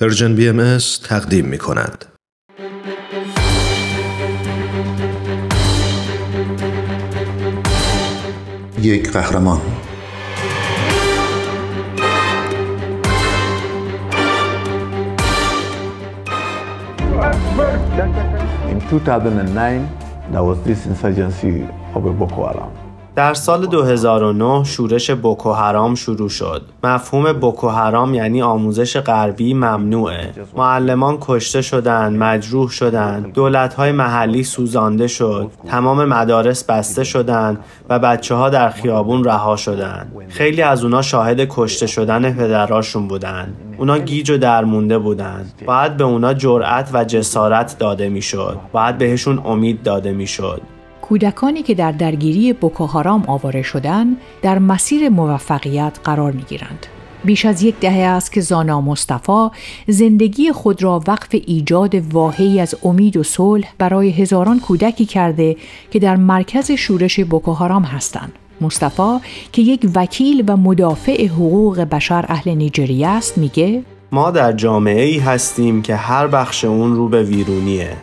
Persian BM تقدیم می کند. یک قهرمان In 2009, there was this insurgency of Boko Haram. در سال 2009 شورش بوکو حرام شروع شد. مفهوم بوکو حرام یعنی آموزش غربی ممنوعه. معلمان کشته شدند، مجروح شدند، دولت‌های محلی سوزانده شد، تمام مدارس بسته شدند و بچه ها در خیابون رها شدند. خیلی از اونا شاهد کشته شدن پدراشون بودند. اونا گیج و درمونده بودند. باید به اونا جرأت و جسارت داده می‌شد. باید بهشون امید داده می‌شد. کودکانی که در درگیری بوکوهارام آواره شدند در مسیر موفقیت قرار می گیرند. بیش از یک دهه است که زانا مصطفی زندگی خود را وقف ایجاد واهی از امید و صلح برای هزاران کودکی کرده که در مرکز شورش بوکوهارام هستند. مصطفی که یک وکیل و مدافع حقوق بشر اهل نیجریه است میگه ما در جامعه ای هستیم که هر بخش اون رو به ویرونیه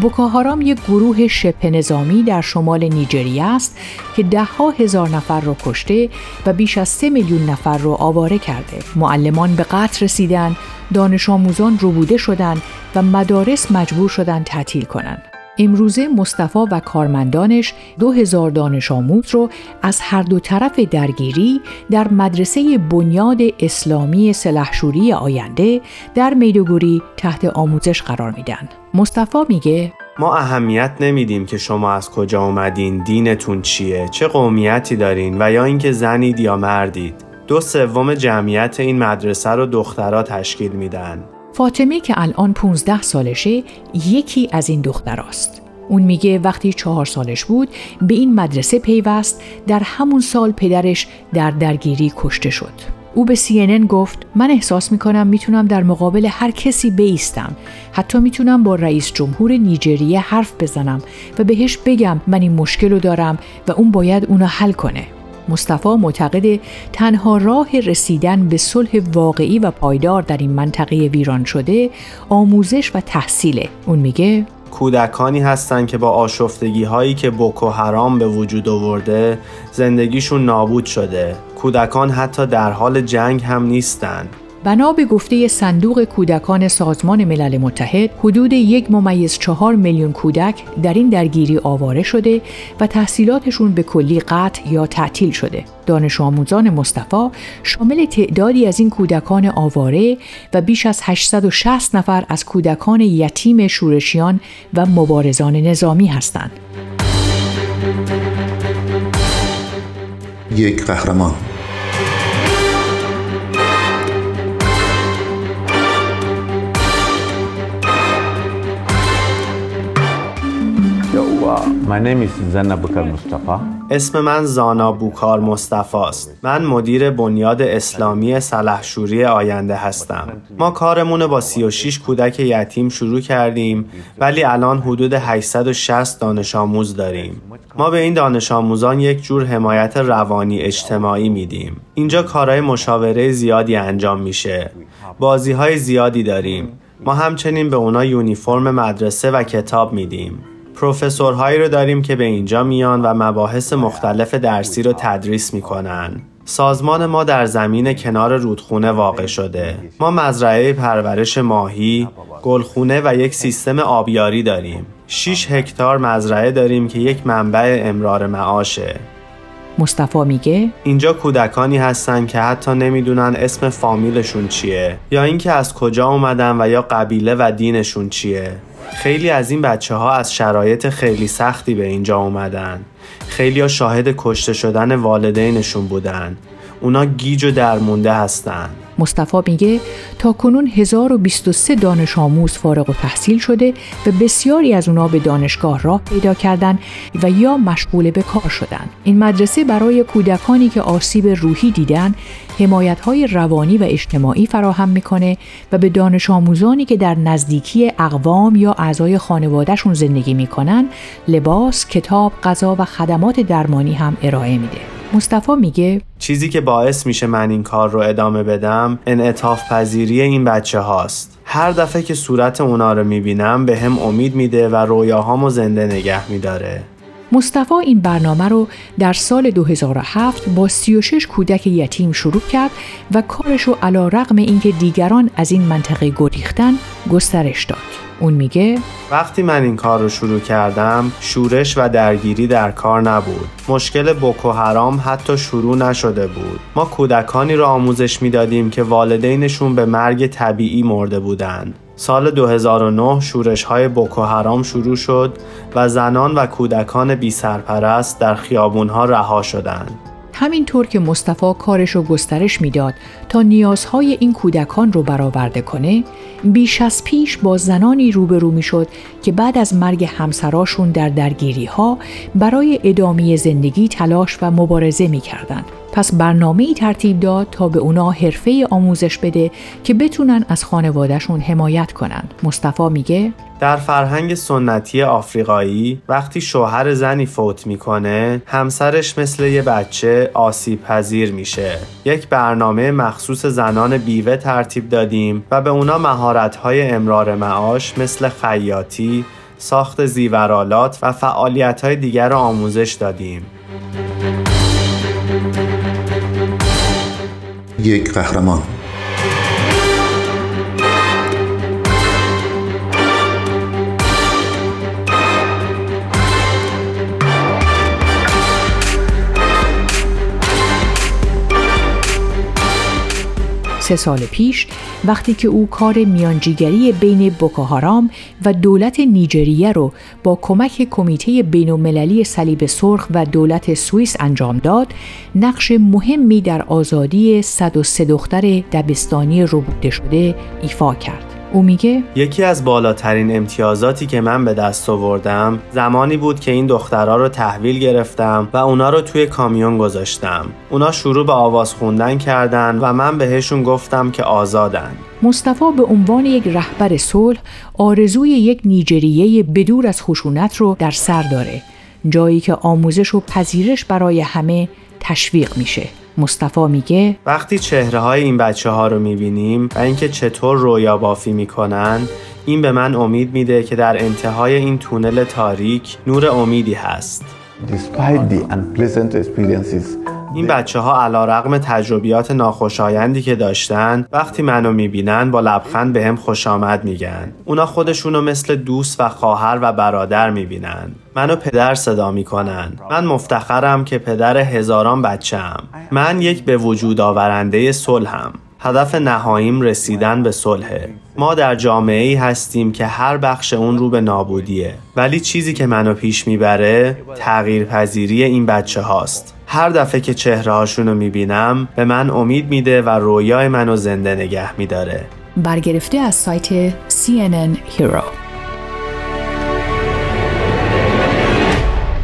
بوکاهارام یک گروه شبه نظامی در شمال نیجریه است که دهها هزار نفر را کشته و بیش از سه میلیون نفر را آواره کرده. معلمان به قتل رسیدن، دانش آموزان ربوده شدند و مدارس مجبور شدند تعطیل کنند. امروزه مصطفی و کارمندانش دو هزار دانش آموز رو از هر دو طرف درگیری در مدرسه بنیاد اسلامی سلحشوری آینده در میدوگوری تحت آموزش قرار میدن. مصطفی میگه ما اهمیت نمیدیم که شما از کجا اومدین، دینتون چیه، چه قومیتی دارین و یا اینکه زنید یا مردید. دو سوم جمعیت این مدرسه رو دخترها تشکیل میدن. فاطمه که الان 15 سالشه یکی از این دختراست. اون میگه وقتی چهار سالش بود به این مدرسه پیوست در همون سال پدرش در درگیری کشته شد. او به CNN گفت من احساس می‌کنم می‌تونم در مقابل هر کسی بیستم حتی می‌تونم با رئیس جمهور نیجریه حرف بزنم و بهش بگم من این مشکل رو دارم و اون باید اونو حل کنه مصطفی معتقد تنها راه رسیدن به صلح واقعی و پایدار در این منطقه ویران شده آموزش و تحصیله. اون میگه کودکانی هستند که با آشفتگی هایی که بوکو حرام به وجود آورده زندگیشون نابود شده. کودکان حتی در حال جنگ هم نیستند بنا به گفته صندوق کودکان سازمان ملل متحد حدود یک ممیز چهار میلیون کودک در این درگیری آواره شده و تحصیلاتشون به کلی قطع یا تعطیل شده. دانش آموزان مصطفی شامل تعدادی از این کودکان آواره و بیش از 860 نفر از کودکان یتیم شورشیان و مبارزان نظامی هستند. یک قهرمان My name is Zanna Bukar Mustafa. اسم من زانا بوکار مصطفی است. من مدیر بنیاد اسلامی سلحشوری آینده هستم. ما کارمون با 36 کودک یتیم شروع کردیم ولی الان حدود 860 دانش آموز داریم. ما به این دانش آموزان یک جور حمایت روانی اجتماعی میدیم. اینجا کارهای مشاوره زیادی انجام میشه. بازی های زیادی داریم. ما همچنین به اونا یونیفرم مدرسه و کتاب میدیم. پروفسورهایی رو داریم که به اینجا میان و مباحث مختلف درسی رو تدریس می‌کنن. سازمان ما در زمین کنار رودخونه واقع شده. ما مزرعه پرورش ماهی، گلخونه و یک سیستم آبیاری داریم. 6 هکتار مزرعه داریم که یک منبع امرار معاشه. مصطفی میگه اینجا کودکانی هستن که حتی نمی‌دونن اسم فامیلشون چیه یا اینکه از کجا اومدن و یا قبیله و دینشون چیه خیلی از این بچه ها از شرایط خیلی سختی به اینجا اومدن. خیلی ها شاهد کشته شدن والدینشون بودن. اونا گیج و درمونده هستن. مصطفی میگه تا کنون 1023 دانش آموز فارغ و تحصیل شده و بسیاری از اونا به دانشگاه راه پیدا کردن و یا مشغول به کار شدن. این مدرسه برای کودکانی که آسیب روحی دیدن حمایت های روانی و اجتماعی فراهم می‌کنه و به دانش آموزانی که در نزدیکی اقوام یا اعضای خانوادهشون زندگی می‌کنن لباس، کتاب، غذا و خدمات درمانی هم ارائه میده. مصطفی میگه چیزی که باعث میشه من این کار رو ادامه بدم انعطاف پذیری این بچه هاست هر دفعه که صورت اونا رو می‌بینم به هم امید میده و رویاهامو زنده نگه میداره مصطفی این برنامه رو در سال 2007 با 36 کودک یتیم شروع کرد و کارش رو علا رقم اینکه دیگران از این منطقه گریختن گسترش داد. اون میگه وقتی من این کار رو شروع کردم شورش و درگیری در کار نبود. مشکل بوکو حرام حتی شروع نشده بود. ما کودکانی را آموزش می‌دادیم که والدینشون به مرگ طبیعی مرده بودند. سال 2009 شورش های بوکو حرام شروع شد و زنان و کودکان بی سرپرست در خیابون ها رها شدند. همینطور که مصطفی کارش رو گسترش می‌داد تا نیازهای این کودکان رو برآورده کنه بیش از پیش با زنانی روبرو می‌شد که بعد از مرگ همسراشون در درگیری ها برای ادامه زندگی تلاش و مبارزه می‌کردند. پس برنامه ای ترتیب داد تا به اونا حرفه آموزش بده که بتونن از خانوادهشون حمایت کنند. مصطفی میگه در فرهنگ سنتی آفریقایی وقتی شوهر زنی فوت می‌کنه همسرش مثل یه بچه آسیب پذیر میشه یک برنامه مخصوص زنان بیوه ترتیب دادیم و به اونا مهارت‌های امرار معاش مثل خیاطی ساخت زیورالات و فعالیت دیگر را آموزش دادیم یک قهرمان. سه سال پیش وقتی که او کار میانجیگری بین بوکوهارام و دولت نیجریه رو با کمک کمیته بین المللی صلیب سرخ و دولت سوئیس انجام داد نقش مهمی در آزادی 103 دختر دبستانی ربوده شده ایفا کرد. او میگه یکی از بالاترین امتیازاتی که من به دست آوردم زمانی بود که این دخترها رو تحویل گرفتم و اونا رو توی کامیون گذاشتم. اونا شروع به آواز خوندن کردن و من بهشون گفتم که آزادن. مصطفی به عنوان یک رهبر صلح آرزوی یک نیجریه بدور از خشونت رو در سر داره جایی که آموزش و پذیرش برای همه تشویق میشه. مصطفی میگه وقتی چهره های این بچه ها رو می‌بینیم و اینکه چطور رویا بافی می‌کنن این به من امید میده که در انتهای این تونل تاریک نور امیدی هست. Despite the unpleasant experiences این بچه ها علا رقم تجربیات ناخوشایندی که داشتن وقتی منو می‌بینن با لبخند به هم خوش آمد میگن. اونا خودشونو مثل دوست و خواهر و برادر می‌بینن. منو پدر صدا می‌کنن. من مفتخرم که پدر هزاران بچم من یک به وجود آورنده صلحم. هدف نهاییم رسیدن به صلحه ما در جامعه ای هستیم که هر بخش اون رو به نابودیه. ولی چیزی که منو پیش می‌بره تغییر پذیری این بچه هاست. هر دفعه که چهره هاشونو می‌بینم به من امید میده و رویای منو زنده نگه میداره. برگرفته از سایت CNN Hero.